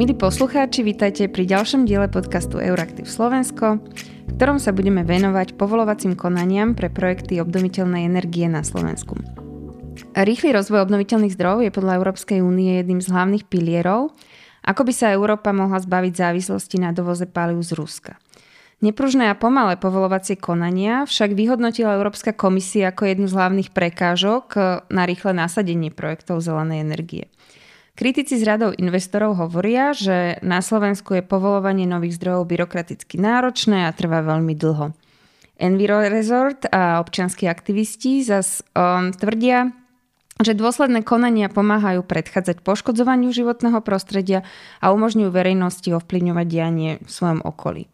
Milí poslucháči, vítajte pri ďalšom diele podcastu Euraktiv Slovensko, v ktorom sa budeme venovať povolovacím konaniam pre projekty obnoviteľnej energie na Slovensku. Rýchly rozvoj obnoviteľných zdrojov je podľa Európskej únie jedným z hlavných pilierov, ako by sa Európa mohla zbaviť závislosti na dovoze palív z Ruska. Nepružné a pomalé povolovacie konania však vyhodnotila Európska komisia ako jednu z hlavných prekážok na rýchle nasadenie projektov zelenej energie. Kritici z radov investorov hovoria, že na Slovensku je povolovanie nových zdrojov byrokraticky náročné a trvá veľmi dlho. Enviro Resort a občianskí aktivisti zas um, tvrdia, že dôsledné konania pomáhajú predchádzať poškodzovaniu životného prostredia a umožňujú verejnosti ovplyvňovať dianie v svojom okolí.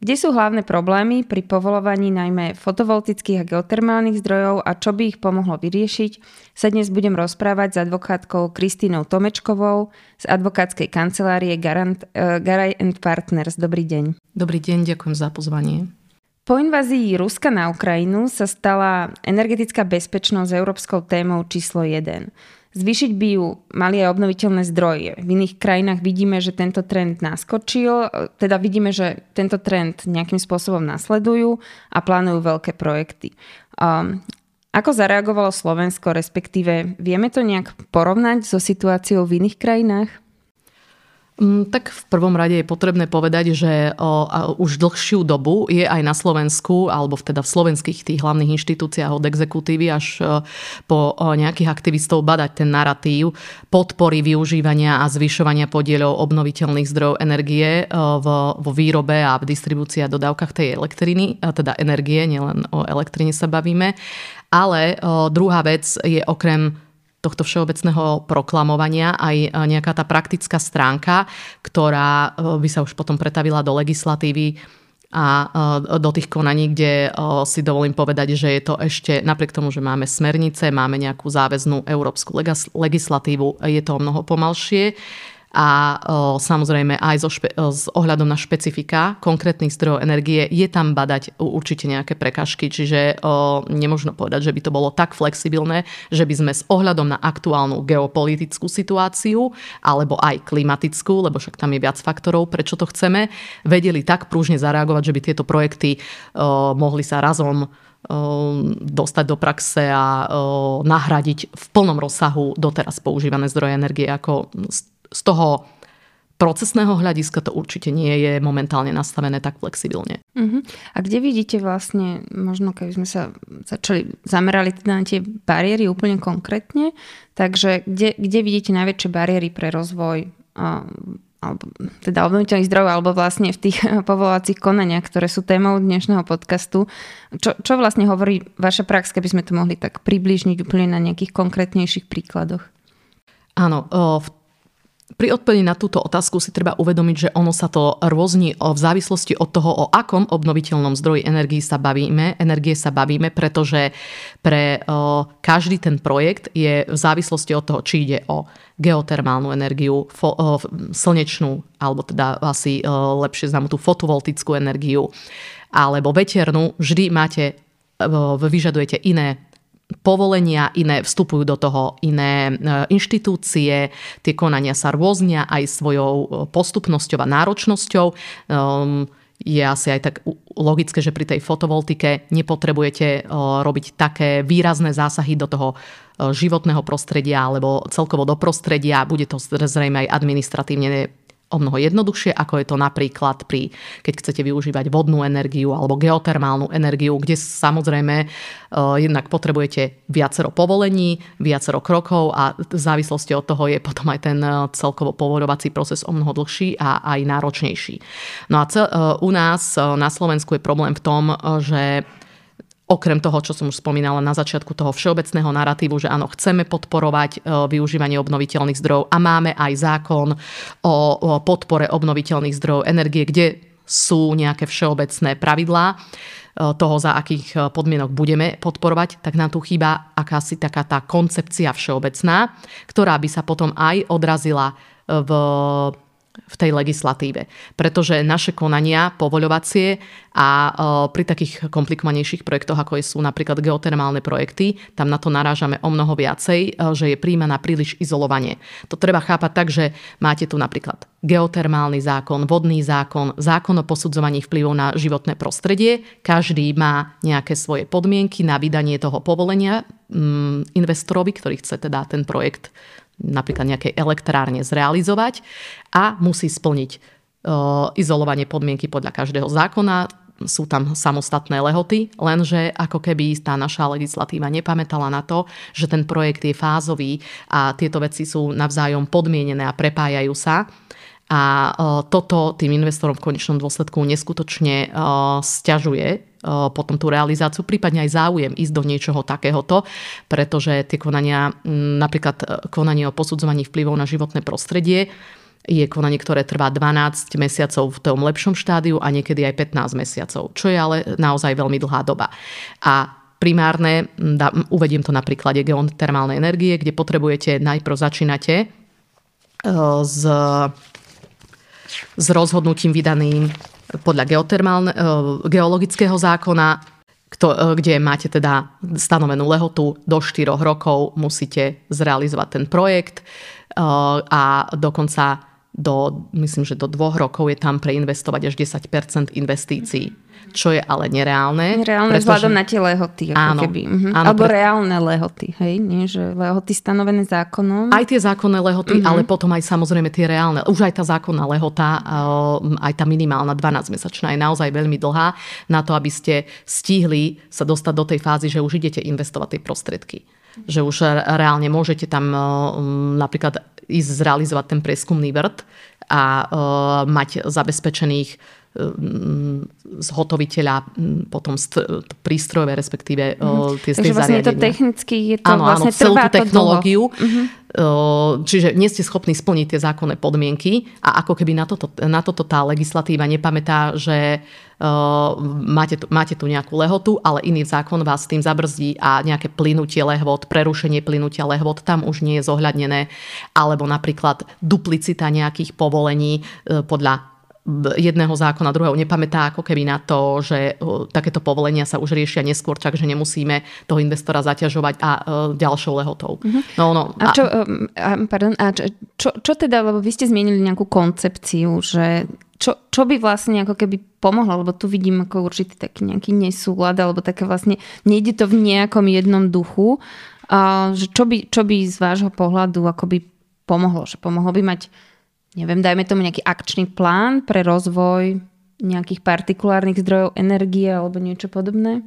Kde sú hlavné problémy pri povolovaní najmä fotovoltických a geotermálnych zdrojov a čo by ich pomohlo vyriešiť, sa dnes budem rozprávať s advokátkou Kristínou Tomečkovou z advokátskej kancelárie Garant, uh, Garaj and Partners. Dobrý deň. Dobrý deň, ďakujem za pozvanie. Po invázii Ruska na Ukrajinu sa stala energetická bezpečnosť európskou témou číslo 1. Zvýšiť by ju mali aj obnoviteľné zdroje. V iných krajinách vidíme, že tento trend naskočil, teda vidíme, že tento trend nejakým spôsobom nasledujú a plánujú veľké projekty. Um, ako zareagovalo Slovensko, respektíve vieme to nejak porovnať so situáciou v iných krajinách? Mm, tak v prvom rade je potrebné povedať, že už dlhšiu dobu je aj na Slovensku, alebo teda v slovenských tých hlavných inštitúciách od exekutívy až po nejakých aktivistov badať ten narratív podpory využívania a zvyšovania podielov obnoviteľných zdrojov energie vo, výrobe a v distribúcii a dodávkach tej elektriny, teda energie, nielen o elektrine sa bavíme. Ale druhá vec je okrem tohto všeobecného proklamovania aj e, nejaká tá praktická stránka, ktorá e, by sa už potom pretavila do legislatívy a e, do tých konaní, kde si dovolím povedať, že je to ešte, napriek tomu, že máme smernice, máme nejakú záväznú európsku legislatívu, je to o mnoho pomalšie a samozrejme aj so špe- s ohľadom na špecifika konkrétnych zdrojov energie je tam badať určite nejaké prekažky, čiže o, nemôžno povedať, že by to bolo tak flexibilné, že by sme s ohľadom na aktuálnu geopolitickú situáciu alebo aj klimatickú, lebo však tam je viac faktorov, prečo to chceme, vedeli tak prúžne zareagovať, že by tieto projekty o, mohli sa razom dostať do praxe a nahradiť v plnom rozsahu doteraz používané zdroje energie ako z toho procesného hľadiska to určite nie je momentálne nastavené tak flexibilne. Uh-huh. A kde vidíte vlastne, možno keby sme sa začali, zamerali teda na tie bariéry úplne konkrétne, takže kde, kde vidíte najväčšie bariéry pre rozvoj uh, alebo teda obnoviteľných zdrojov, alebo vlastne v tých povolovacích konaniach, ktoré sú témou dnešného podcastu. Čo, čo vlastne hovorí vaša prax, keby sme to mohli tak približniť úplne na nejakých konkrétnejších príkladoch? Áno, v pri odpovedi na túto otázku si treba uvedomiť, že ono sa to rôzni v závislosti od toho, o akom obnoviteľnom zdroji energii sa bavíme, energie sa bavíme, pretože pre každý ten projekt je v závislosti od toho, či ide o geotermálnu energiu, fo, slnečnú, alebo teda asi lepšie známu tú fotovoltickú energiu, alebo veternú, vždy máte, vyžadujete iné povolenia, iné vstupujú do toho iné e, inštitúcie, tie konania sa rôznia aj svojou e, postupnosťou a náročnosťou. Um, je asi aj tak logické, že pri tej fotovoltike nepotrebujete e, robiť také výrazné zásahy do toho životného prostredia alebo celkovo do prostredia. Bude to zrejme aj administratívne o mnoho jednoduchšie, ako je to napríklad pri, keď chcete využívať vodnú energiu alebo geotermálnu energiu, kde samozrejme uh, jednak potrebujete viacero povolení, viacero krokov a v závislosti od toho je potom aj ten uh, celkovo povolovací proces o mnoho dlhší a aj náročnejší. No a cel, uh, u nás na Slovensku je problém v tom, že Okrem toho, čo som už spomínala na začiatku toho všeobecného narratívu, že áno, chceme podporovať e, využívanie obnoviteľných zdrojov a máme aj zákon o podpore obnoviteľných zdrojov energie, kde sú nejaké všeobecné pravidlá e, toho, za akých e, podmienok budeme podporovať, tak nám tu chýba akási taká tá koncepcia všeobecná, ktorá by sa potom aj odrazila v v tej legislatíve. Pretože naše konania povoľovacie a e, pri takých komplikovanejších projektoch, ako sú napríklad geotermálne projekty, tam na to narážame o mnoho viacej, e, že je príjmaná príliš izolovanie. To treba chápať tak, že máte tu napríklad geotermálny zákon, vodný zákon, zákon o posudzovaní vplyvov na životné prostredie. Každý má nejaké svoje podmienky na vydanie toho povolenia mm, investorovi, ktorý chce teda ten projekt napríklad nejakej elektrárne zrealizovať a musí splniť izolovanie podmienky podľa každého zákona, sú tam samostatné lehoty, lenže ako keby tá naša legislatíva nepamätala na to, že ten projekt je fázový a tieto veci sú navzájom podmienené a prepájajú sa. A toto tým investorom v konečnom dôsledku neskutočne stiažuje potom tú realizáciu, prípadne aj záujem ísť do niečoho takéhoto, pretože tie konania, napríklad e, konanie o posudzovaní vplyvov na životné prostredie, je konanie, ktoré trvá 12 mesiacov v tom lepšom štádiu a niekedy aj 15 mesiacov, čo je ale naozaj veľmi dlhá doba. A primárne, da, uvediem to na príklade geotermálnej energie, kde potrebujete, najprv začínate e, s, s rozhodnutím vydaným podľa e, geologického zákona, e, kde máte teda stanovenú lehotu do 4 rokov, musíte zrealizovať ten projekt e, a dokonca do, myslím, že do dvoch rokov je tam preinvestovať až 10% investícií čo je ale nereálne. Nereálne pretože... vzhľadom na tie lehoty. Ako áno, keby. Mhm. áno. Alebo pre... reálne lehoty, hej? Nie, že lehoty stanovené zákonom. Aj tie zákonné lehoty, mm-hmm. ale potom aj samozrejme tie reálne. Už aj tá zákonná lehota, eh, aj tá minimálna 12-mesačná je naozaj veľmi dlhá na to, aby ste stihli sa dostať do tej fázy, že už idete investovať tie prostriedky. Že už reálne môžete tam eh, napríklad ísť zrealizovať ten prieskumný vrt a uh, mať zabezpečených zhotoviteľa potom prístrojové, respektíve mm-hmm. tie Takže vlastne to technicky je to áno, vlastne áno, celú tú technológiu. Mm-hmm. Čiže nie ste schopní splniť tie zákonné podmienky a ako keby na toto, na toto tá legislatíva nepamätá, že uh, máte, tu, máte tu nejakú lehotu, ale iný zákon vás tým zabrzdí a nejaké plynutie lehvot, prerušenie plynutia lehvot tam už nie je zohľadnené. Alebo napríklad duplicita nejakých povolení uh, podľa jedného zákona, druhého nepamätá ako keby na to, že takéto povolenia sa už riešia neskôr, takže nemusíme toho investora zaťažovať a ďalšou lehotou. Uh-huh. No, no, a, čo, a, pardon, a čo, čo, čo teda, lebo vy ste zmienili nejakú koncepciu, že čo, čo by vlastne ako keby pomohlo, lebo tu vidím ako určitý taký nejaký nesúlad, alebo také vlastne nejde to v nejakom jednom duchu, a, že čo by, čo by z vášho pohľadu akoby pomohlo, že pomohlo by mať neviem, dajme tomu nejaký akčný plán pre rozvoj nejakých partikulárnych zdrojov energie alebo niečo podobné?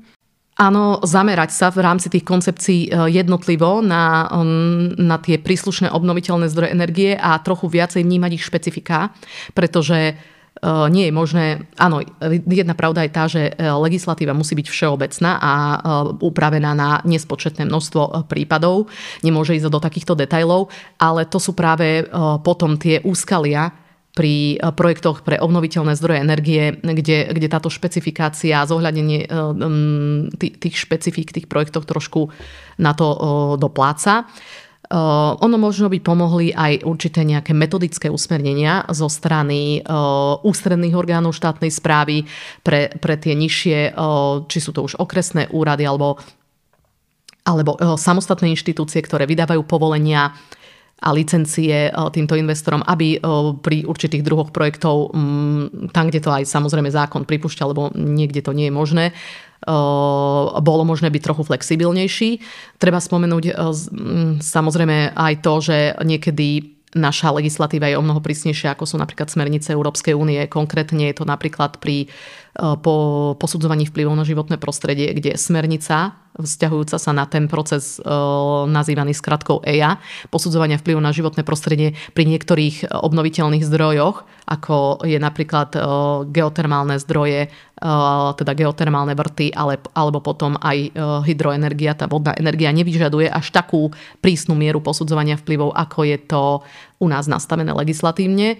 Áno, zamerať sa v rámci tých koncepcií e, jednotlivo na, um, na tie príslušné obnoviteľné zdroje energie a trochu viacej vnímať ich špecifika, pretože nie je možné, áno, jedna pravda je tá, že eh, legislatíva musí byť všeobecná a eh, upravená na nespočetné množstvo prípadov, nemôže ísť do takýchto detajlov, ale to sú práve potom tie úskalia, pri projektoch pre obnoviteľné zdroje energie, kde, kde táto špecifikácia a zohľadenie tých špecifík tých projektoch trošku na to dopláca. Ono možno by pomohli aj určité nejaké metodické usmernenia zo strany ústredných orgánov štátnej správy pre, pre tie nižšie, či sú to už okresné úrady alebo, alebo samostatné inštitúcie, ktoré vydávajú povolenia a licencie týmto investorom, aby pri určitých druhoch projektov, mm, tam, kde to aj samozrejme zákon pripúšťa, lebo niekde to nie je možné, bolo možné byť trochu flexibilnejší. Treba spomenúť samozrejme aj to, že niekedy naša legislatíva je o mnoho prísnejšia, ako sú napríklad smernice Európskej únie. Konkrétne je to napríklad pri po posudzovaní vplyvov na životné prostredie, kde smernica vzťahujúca sa na ten proces nazývaný skratkou EIA, posudzovania vplyvu na životné prostredie pri niektorých obnoviteľných zdrojoch, ako je napríklad geotermálne zdroje, teda geotermálne vrty, ale, alebo potom aj hydroenergia, tá vodná energia nevyžaduje až takú prísnu mieru posudzovania vplyvov, ako je to u nás nastavené legislatívne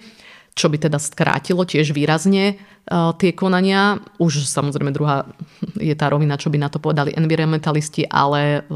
čo by teda skrátilo tiež výrazne tie konania. Už samozrejme druhá je tá rovina, čo by na to povedali environmentalisti, ale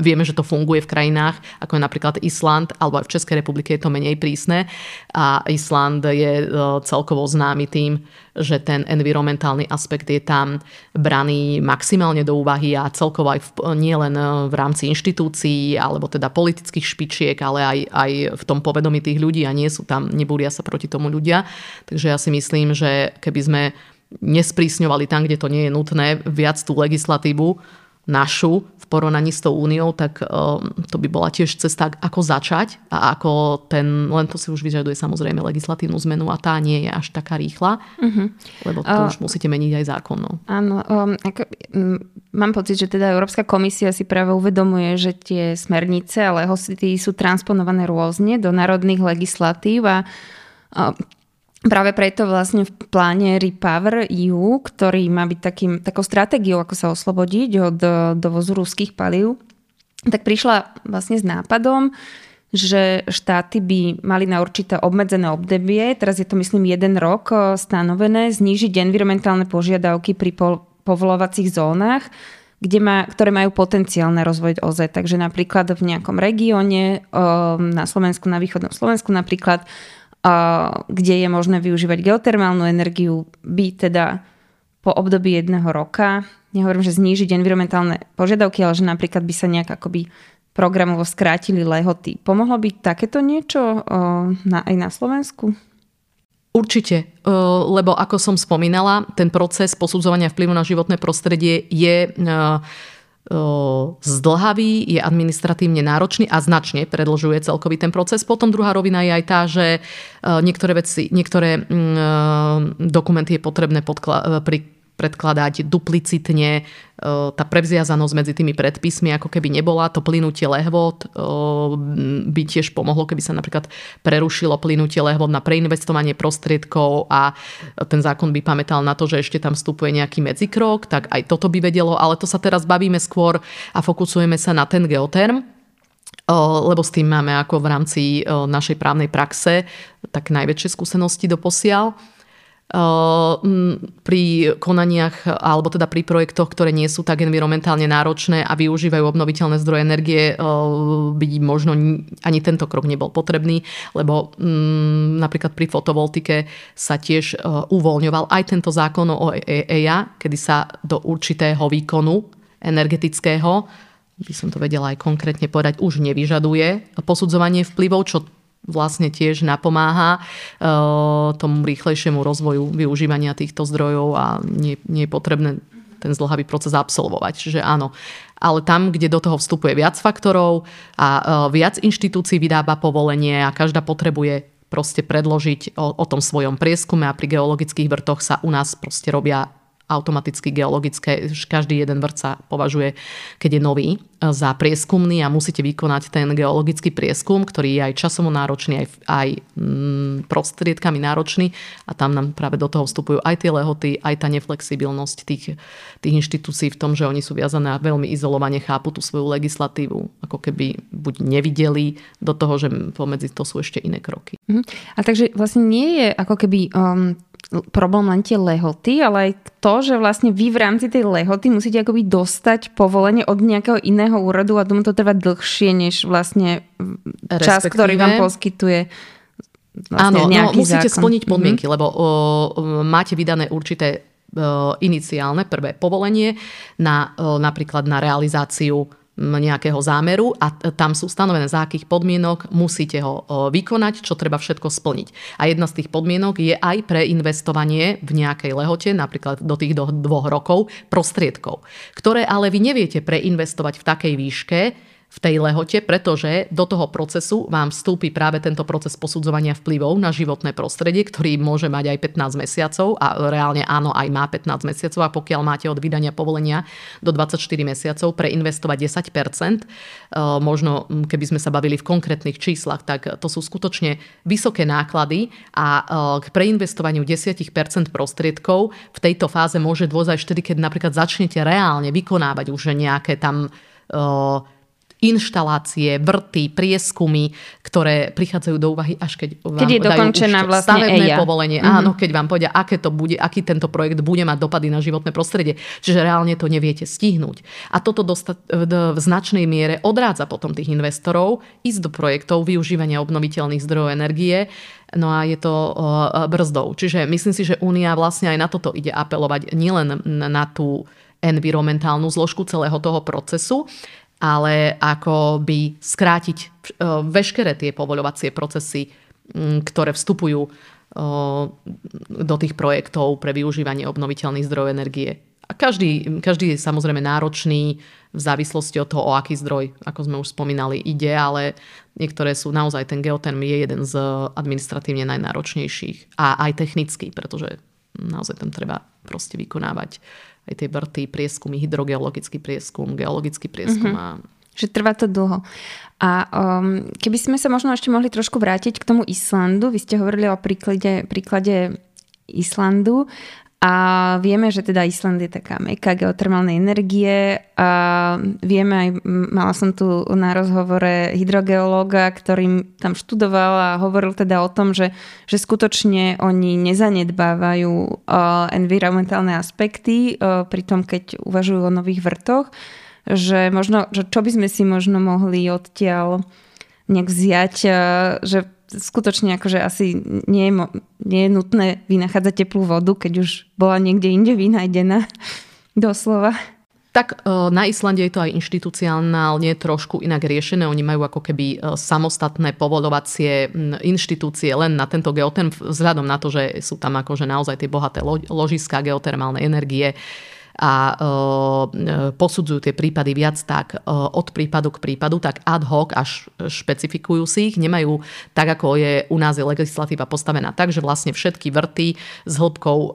vieme, že to funguje v krajinách, ako je napríklad Island, alebo aj v Českej republike je to menej prísne. A Island je celkovo známy tým, že ten environmentálny aspekt je tam braný maximálne do úvahy a celkovo aj v, nie len v rámci inštitúcií alebo teda politických špičiek, ale aj, aj v tom povedomí tých ľudí a nie sú tam, nebúria sa proti tomu ľudia. Takže ja si myslím, že keby sme nesprísňovali tam, kde to nie je nutné, viac tú legislatívu našu v porovnaní s tou úniou, tak um, to by bola tiež cesta, ako začať a ako ten, len to si už vyžaduje samozrejme legislatívnu zmenu a tá nie je až taká rýchla, uh-huh. lebo to uh, už musíte meniť aj zákon. No. Áno, um, ako, um, mám pocit, že teda Európska komisia si práve uvedomuje, že tie smernice a lehosity sú transponované rôzne do národných legislatív a uh, Práve preto vlastne v pláne Repower EU, ktorý má byť takým, takou stratégiou, ako sa oslobodiť od e, dovozu ruských palív, tak prišla vlastne s nápadom, že štáty by mali na určité obmedzené obdobie, teraz je to myslím jeden rok e, stanovené, znížiť environmentálne požiadavky pri povolovacích zónach, kde má, ktoré majú potenciál na rozvoj OZ. Takže napríklad v nejakom regióne e, na Slovensku, na východnom Slovensku napríklad kde je možné využívať geotermálnu energiu, by teda po období jedného roka, nehovorím, že znížiť environmentálne požiadavky, ale že napríklad by sa nejak akoby programovo skrátili lehoty. Pomohlo by takéto niečo na, aj na Slovensku? Určite, lebo ako som spomínala, ten proces posudzovania vplyvu na životné prostredie je zdlhavý, je administratívne náročný a značne predlžuje celkový ten proces. Potom druhá rovina je aj tá, že niektoré veci, niektoré dokumenty je potrebné podkla- pri predkladať duplicitne. E, tá prevziazanosť medzi tými predpismi ako keby nebola. To plynutie lehvod e, by tiež pomohlo, keby sa napríklad prerušilo plynutie lehvod na preinvestovanie prostriedkov a ten zákon by pamätal na to, že ešte tam vstupuje nejaký medzikrok, tak aj toto by vedelo, ale to sa teraz bavíme skôr a fokusujeme sa na ten geoterm, e, lebo s tým máme ako v rámci našej právnej praxe tak najväčšie skúsenosti do posiaľ pri konaniach alebo teda pri projektoch, ktoré nie sú tak environmentálne náročné a využívajú obnoviteľné zdroje energie, by možno ani tento krok nebol potrebný, lebo napríklad pri fotovoltike sa tiež uvoľňoval aj tento zákon o EIA, kedy sa do určitého výkonu energetického by som to vedela aj konkrétne povedať, už nevyžaduje posudzovanie vplyvov, čo vlastne tiež napomáha eh, tomu rýchlejšiemu rozvoju využívania týchto zdrojov a nie, nie je potrebné ten zdlhavý proces absolvovať. Čiže áno. Ale tam, kde do toho vstupuje viac faktorov a eh, viac inštitúcií vydáva povolenie a každá potrebuje proste predložiť o, o tom svojom prieskume a pri geologických vrtoch sa u nás proste robia automaticky geologické, každý jeden vrt sa považuje, keď je nový, e, za prieskumný a musíte vykonať ten geologický prieskum, ktorý je aj časovo náročný, aj, aj mm, prostriedkami náročný a tam nám práve do toho vstupujú aj tie lehoty, aj tá neflexibilnosť tých, tých inštitúcií v tom, že oni sú viazané a veľmi izolovane chápu tú svoju legislatívu, ako keby buď nevideli do toho, že pomedzi to sú ešte iné kroky. Mhm. A takže vlastne nie je ako keby um, problém len tie lehoty, ale aj to, že vlastne vy v rámci tej lehoty musíte akoby dostať povolenie od nejakého iného úradu a tomu to trvá dlhšie, než vlastne čas, ktorý vám poskytuje vlastne Áno, no, musíte zákon. splniť podmienky, mm-hmm. lebo o, máte vydané určité o, iniciálne prvé povolenie na o, napríklad na realizáciu nejakého zámeru a tam sú stanovené, za akých podmienok musíte ho vykonať, čo treba všetko splniť. A jedna z tých podmienok je aj pre investovanie v nejakej lehote, napríklad do tých dvoch rokov, prostriedkov, ktoré ale vy neviete preinvestovať v takej výške, v tej lehote, pretože do toho procesu vám vstúpi práve tento proces posudzovania vplyvov na životné prostredie, ktorý môže mať aj 15 mesiacov a reálne áno, aj má 15 mesiacov a pokiaľ máte od vydania povolenia do 24 mesiacov preinvestovať 10%, e, možno keby sme sa bavili v konkrétnych číslach, tak to sú skutočne vysoké náklady a e, k preinvestovaniu 10% prostriedkov v tejto fáze môže dôjsť aj vtedy, keď napríklad začnete reálne vykonávať už nejaké tam e, inštalácie, vrty, prieskumy, ktoré prichádzajú do úvahy až keď vám keď je dajú dokončená už vlastne stavebné EIA. povolenie. Mm-hmm. Áno, keď vám povedia, aké to bude, aký tento projekt bude mať dopady na životné prostredie. Čiže reálne to neviete stihnúť. A toto dosta- v značnej miere odrádza potom tých investorov ísť do projektov využívania obnoviteľných zdrojov energie, No a je to brzdou. Čiže myslím si, že Únia vlastne aj na toto ide apelovať nielen na tú environmentálnu zložku celého toho procesu, ale ako by skrátiť e, veškeré tie povoľovacie procesy, ktoré vstupujú e, do tých projektov pre využívanie obnoviteľných zdrojov energie. A každý, každý je samozrejme náročný v závislosti od toho, o aký zdroj, ako sme už spomínali, ide, ale niektoré sú naozaj, ten geoterm je jeden z administratívne najnáročnejších a aj technický, pretože naozaj tam treba proste vykonávať aj tie vrty, prieskumy, hydrogeologický prieskum, geologický prieskum mm-hmm. a že trvá to dlho. A um, keby sme sa možno ešte mohli trošku vrátiť k tomu Islandu, vy ste hovorili o príklade, príklade Islandu a vieme, že teda Island je taká meka geotermálnej energie a vieme aj, mala som tu na rozhovore hydrogeológa, ktorým tam študoval a hovoril teda o tom, že, že skutočne oni nezanedbávajú uh, environmentálne aspekty uh, pri tom, keď uvažujú o nových vrtoch, že možno, že čo by sme si možno mohli odtiaľ nejak vziať, uh, že skutočne akože asi nie je, nie je nutné vynachádzať teplú vodu, keď už bola niekde inde vynajdená. Doslova. Tak e, na Islande je to aj inštitucionálne trošku inak riešené. Oni majú ako keby e, samostatné povolovacie inštitúcie len na tento geoterm, vzhľadom na to, že sú tam akože naozaj tie bohaté ložiska geotermálnej energie a e, posudzujú tie prípady viac tak e, od prípadu k prípadu, tak ad hoc až špecifikujú si ich. Nemajú tak, ako je u nás je legislatíva postavená tak, že vlastne všetky vrty s hĺbkou e,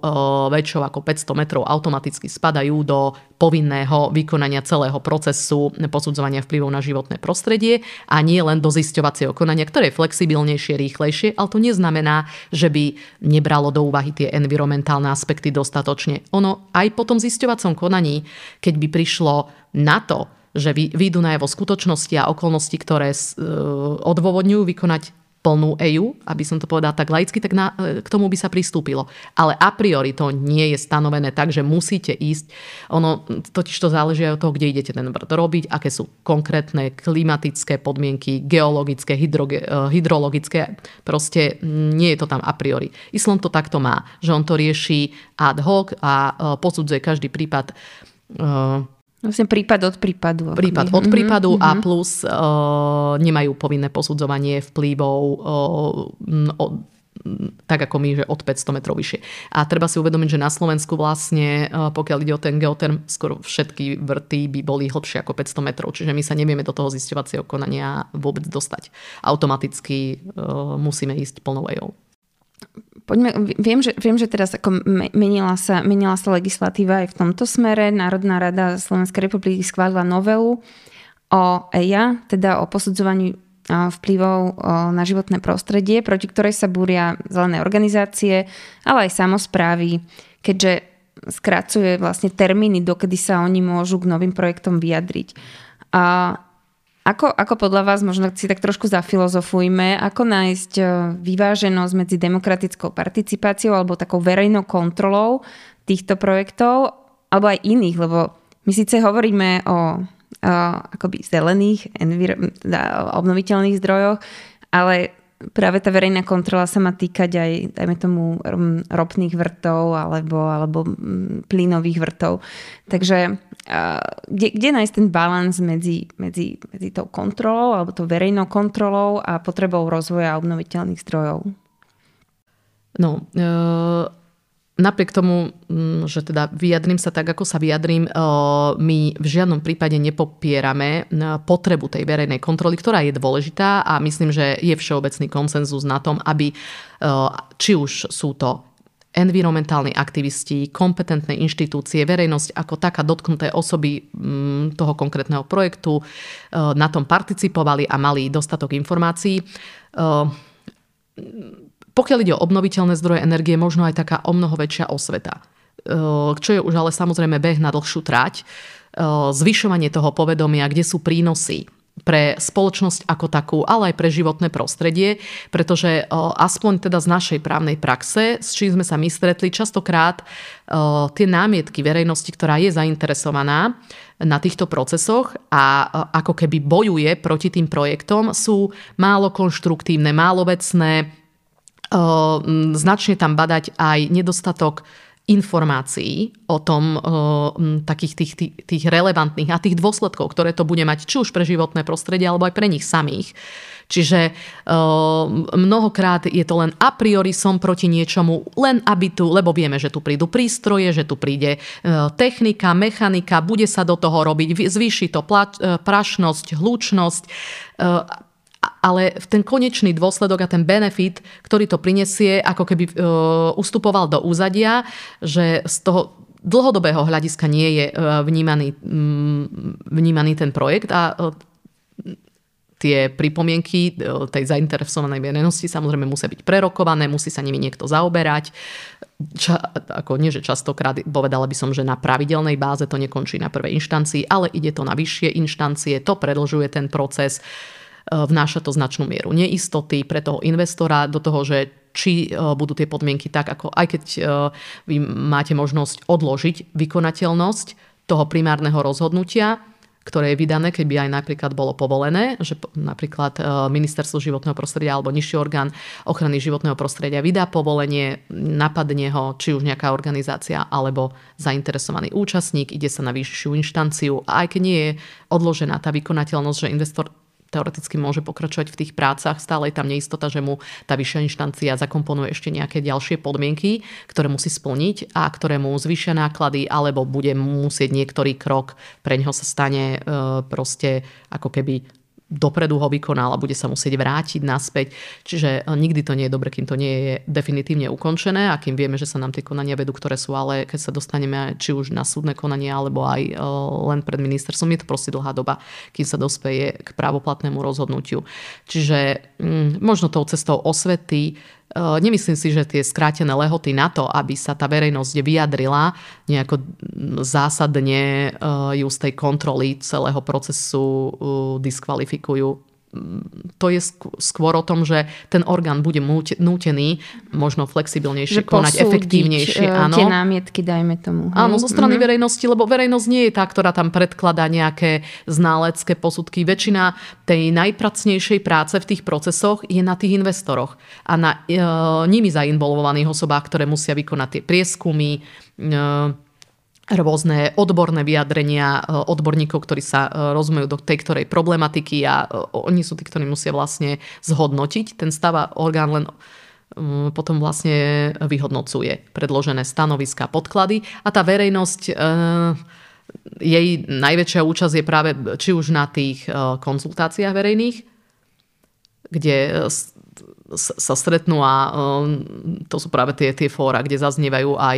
väčšou ako 500 metrov automaticky spadajú do povinného vykonania celého procesu posudzovania vplyvov na životné prostredie a nie len do zisťovacieho konania, ktoré je flexibilnejšie, rýchlejšie, ale to neznamená, že by nebralo do úvahy tie environmentálne aspekty dostatočne. Ono aj po tom zisťovacom konaní, keď by prišlo na to, že výjdu najavo skutočnosti a okolnosti, ktoré odôvodňujú vykonať plnú EU, aby som to povedala tak laicky, tak na, e, k tomu by sa pristúpilo. Ale a priori to nie je stanovené tak, že musíte ísť. Ono totiž to záleží aj od toho, kde idete ten vrt robiť, aké sú konkrétne klimatické podmienky, geologické, hydroge, e, hydrologické. Proste nie je to tam a priori. Island to takto má, že on to rieši ad hoc a e, posudzuje každý prípad Vlastne prípad od prípadu. Prípad od mhm, prípadu mm-hmm. a mhm. plus uh, nemajú povinné posudzovanie vplyvov uh, od, tak ako my, že od 500 metrov vyššie. A treba si uvedomiť, že na Slovensku vlastne, pokiaľ ide o ten geoterm, skoro všetky vrty by boli hlbšie ako 500 metrov, čiže my sa nevieme do toho zisťovacieho konania vôbec dostať. Automaticky uh, musíme ísť plnou EO. Poďme, viem, že, viem, že teraz ako menila sa, menila sa legislatíva aj v tomto smere. Národná rada Slovenskej republiky schválila novelu o EIA, teda o posudzovaní vplyvov na životné prostredie, proti ktorej sa búria zelené organizácie, ale aj samozprávy, keďže skracuje vlastne termíny, dokedy sa oni môžu k novým projektom vyjadriť. A ako, ako podľa vás, možno si tak trošku zafilozofujme, ako nájsť e, vyváženosť medzi demokratickou participáciou alebo takou verejnou kontrolou týchto projektov, alebo aj iných, lebo my síce hovoríme o, o akoby zelených, envir- teda obnoviteľných zdrojoch, ale práve tá verejná kontrola sa má týkať aj, dajme tomu, ropných vrtov alebo, alebo plynových vrtov. Takže kde, kde nájsť ten balans medzi, medzi, medzi tou kontrolou alebo tou verejnou kontrolou a potrebou rozvoja obnoviteľných zdrojov? No, e, napriek tomu, mm, že teda vyjadrím sa tak, ako sa vyjadrím, eh, my v žiadnom prípade nepopierame eh, potrebu tej verejnej kontroly, ktorá je dôležitá a myslím, že je všeobecný konsenzus na tom, aby eh, či už sú to environmentálni aktivisti, kompetentné inštitúcie, verejnosť ako taká dotknuté osoby mm, toho konkrétneho projektu na tom participovali a mali dostatok informácií pokiaľ ide o obnoviteľné zdroje energie, možno aj taká o mnoho väčšia osveta. Čo je už ale samozrejme beh na dlhšiu trať. Zvyšovanie toho povedomia, kde sú prínosy pre spoločnosť ako takú, ale aj pre životné prostredie, pretože aspoň teda z našej právnej praxe, s čím sme sa my stretli, častokrát tie námietky verejnosti, ktorá je zainteresovaná na týchto procesoch a ako keby bojuje proti tým projektom, sú málo konštruktívne, málo vecné, značne tam badať aj nedostatok informácií o tom, o, takých tých, tých, tých relevantných a tých dôsledkov, ktoré to bude mať či už pre životné prostredie, alebo aj pre nich samých. Čiže o, mnohokrát je to len a priori som proti niečomu, len aby tu, lebo vieme, že tu prídu prístroje, že tu príde o, technika, mechanika, bude sa do toho robiť, zvýši to prašnosť, hlučnosť, ale ten konečný dôsledok a ten benefit, ktorý to prinesie, ako keby uh, ustupoval do úzadia, že z toho dlhodobého hľadiska nie je uh, vnímaný, um, vnímaný ten projekt a uh, tie pripomienky tej zainteresovanej verejnosti samozrejme musia byť prerokované, musí sa nimi niekto zaoberať. Ča, ako nie, že častokrát povedala by som, že na pravidelnej báze to nekončí na prvej inštancii, ale ide to na vyššie inštancie, to predlžuje ten proces. Uh, vnáša to značnú mieru neistoty pre toho investora do toho, že či eh, budú tie podmienky tak, ako aj keď eh, vy máte možnosť odložiť vykonateľnosť toho primárneho rozhodnutia, ktoré je vydané, keby aj napríklad bolo povolené, že napríklad ministerstvo životného prostredia alebo nižší orgán ochrany životného prostredia vydá povolenie, napadne ho či už nejaká organizácia alebo zainteresovaný účastník, ide sa na vyššiu inštanciu. A aj keď nie je odložená tá vykonateľnosť, že investor teoreticky môže pokračovať v tých prácach, stále je tam neistota, že mu tá vyššia inštancia zakomponuje ešte nejaké ďalšie podmienky, ktoré musí splniť a ktoré mu zvýšia náklady, alebo bude musieť niektorý krok pre ňoho sa stane e, proste ako keby dopredu ho vykonal a bude sa musieť vrátiť naspäť. Čiže e, nikdy to nie je dobre, kým to nie je definitívne ukončené a kým vieme, že sa nám tie konania vedú, ktoré sú, ale keď sa dostaneme či už na súdne konanie alebo aj e, len pred ministerstvom, je to proste dlhá doba, kým sa dospeje k právoplatnému rozhodnutiu. Čiže mm, možno tou cestou osvety nemyslím si, že tie skrátené lehoty na to, aby sa tá verejnosť vyjadrila, nejako zásadne eh, ju z tej kontroly celého procesu eh, diskvalifikujú to je skôr o tom, že ten orgán bude nútený možno flexibilnejšie že konať, efektívnejšie. E, áno. Tie námietky, dajme tomu. Hej? Áno, zo strany mm-hmm. verejnosti, lebo verejnosť nie je tá, ktorá tam predkladá nejaké ználecké posudky. Väčšina tej najpracnejšej práce v tých procesoch je na tých investoroch a na e, nimi zainvolvovaných osobách, ktoré musia vykonať tie prieskumy, e, rôzne odborné vyjadrenia e, odborníkov, ktorí sa e, rozumejú do tej ktorej problematiky a e, oni sú tí, ktorí musia vlastne zhodnotiť ten stav a orgán len potom vlastne vyhodnocuje predložené stanoviska, podklady. A tá verejnosť jej najväčšia účasť je práve či už na tých konzultáciách verejných, kde sa stretnú a to sú práve tie, tie fóra, kde zaznievajú aj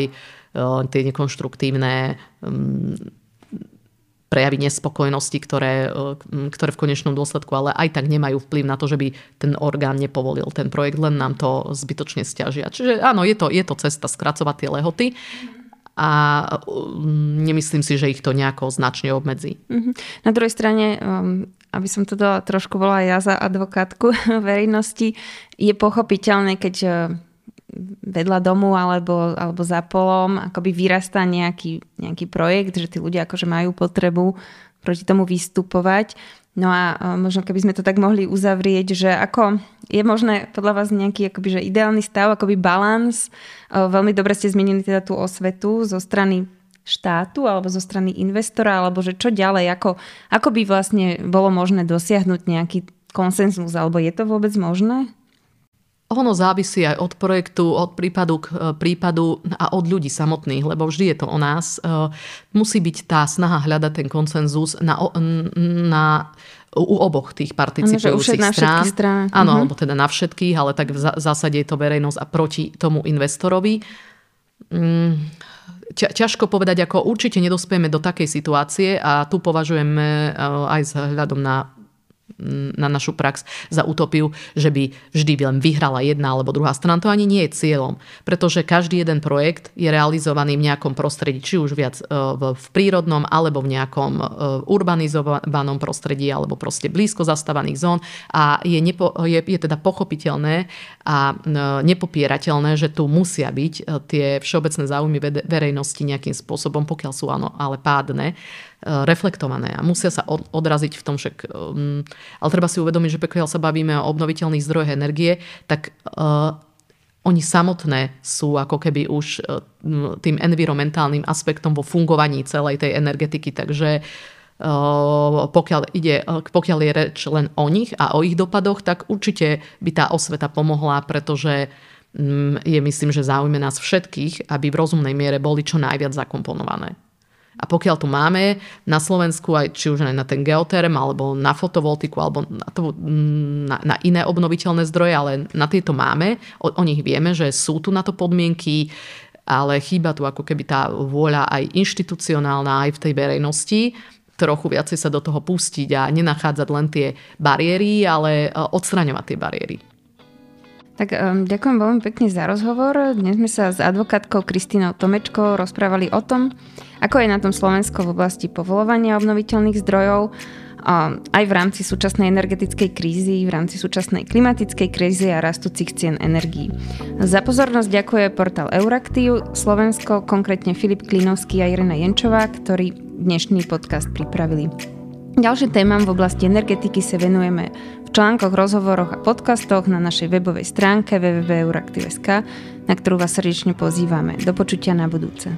tie nekonštruktívne prejavy nespokojnosti, ktoré, ktoré v konečnom dôsledku ale aj tak nemajú vplyv na to, že by ten orgán nepovolil ten projekt, len nám to zbytočne stiažia. Čiže áno, je to, je to cesta skracovať tie lehoty a nemyslím si, že ich to nejako značne obmedzí. Mhm. Na druhej strane, aby som to dala trošku volá ja za advokátku verejnosti, je pochopiteľné, keď vedľa domu alebo, alebo za polom akoby vyrastá nejaký, nejaký projekt, že tí ľudia akože majú potrebu proti tomu vystupovať. No a možno keby sme to tak mohli uzavrieť, že ako je možné podľa vás nejaký akoby, že ideálny stav, akoby balans. Veľmi dobre ste zmenili teda tú osvetu zo strany štátu alebo zo strany investora, alebo že čo ďalej, ako, ako by vlastne bolo možné dosiahnuť nejaký konsenzus, alebo je to vôbec možné? Ono závisí aj od projektu, od prípadu k e, prípadu a od ľudí samotných, lebo vždy je to o nás. E, musí byť tá snaha hľadať ten koncenzus na, na u oboch tých participujúcich ano, strán. strán. Áno, uh-huh. alebo teda na všetkých, ale tak v zásade je to verejnosť a proti tomu investorovi. Mm, ťažko povedať, ako určite nedospieme do takej situácie a tu považujeme e, aj s hľadom na na našu prax za utopiu, že by vždy len vyhrala jedna alebo druhá strana. To ani nie je cieľom, pretože každý jeden projekt je realizovaný v nejakom prostredí, či už viac v prírodnom alebo v nejakom urbanizovanom prostredí alebo proste blízko zastávaných zón a je, nepo, je, je teda pochopiteľné a nepopierateľné, že tu musia byť tie všeobecné záujmy verejnosti nejakým spôsobom, pokiaľ sú áno, ale pádne, reflektované a musia sa odraziť v tom však. Um, ale treba si uvedomiť, že pokiaľ sa bavíme o obnoviteľných zdrojoch energie, tak uh, oni samotné sú ako keby už uh, tým environmentálnym aspektom vo fungovaní celej tej energetiky, takže pokiaľ, ide, pokiaľ je reč len o nich a o ich dopadoch, tak určite by tá osveta pomohla, pretože um, je myslím, že záujme nás všetkých, aby v rozumnej miere boli čo najviac zakomponované. A pokiaľ tu máme na Slovensku, aj či už aj na ten geoterm, alebo na fotovoltiku, alebo na, to, mm, na, na iné obnoviteľné zdroje, ale na tieto máme, o, o nich vieme, že sú tu na to podmienky, ale chýba tu ako keby tá vôľa aj inštitucionálna, aj v tej verejnosti, trochu viacej sa do toho pustiť a nenachádzať len tie bariéry, ale e, odstraňovať tie bariéry. Tak um, ďakujem veľmi pekne za rozhovor. Dnes sme sa s advokátkou Kristínou Tomečkou rozprávali o tom, ako je na tom Slovensko v oblasti povolovania obnoviteľných zdrojov, um, aj v rámci súčasnej energetickej krízy, v rámci súčasnej klimatickej krízy a rastúcich cien energií. Za pozornosť ďakuje portál Euraktiv Slovensko, konkrétne Filip Klinovský a Irena Jenčová, ktorí dnešný podcast pripravili. Ďalším témam v oblasti energetiky sa venujeme v článkoch, rozhovoroch a podcastoch na našej webovej stránke www.euraktiv.sk, na ktorú vás srdečne pozývame. Do počutia na budúce.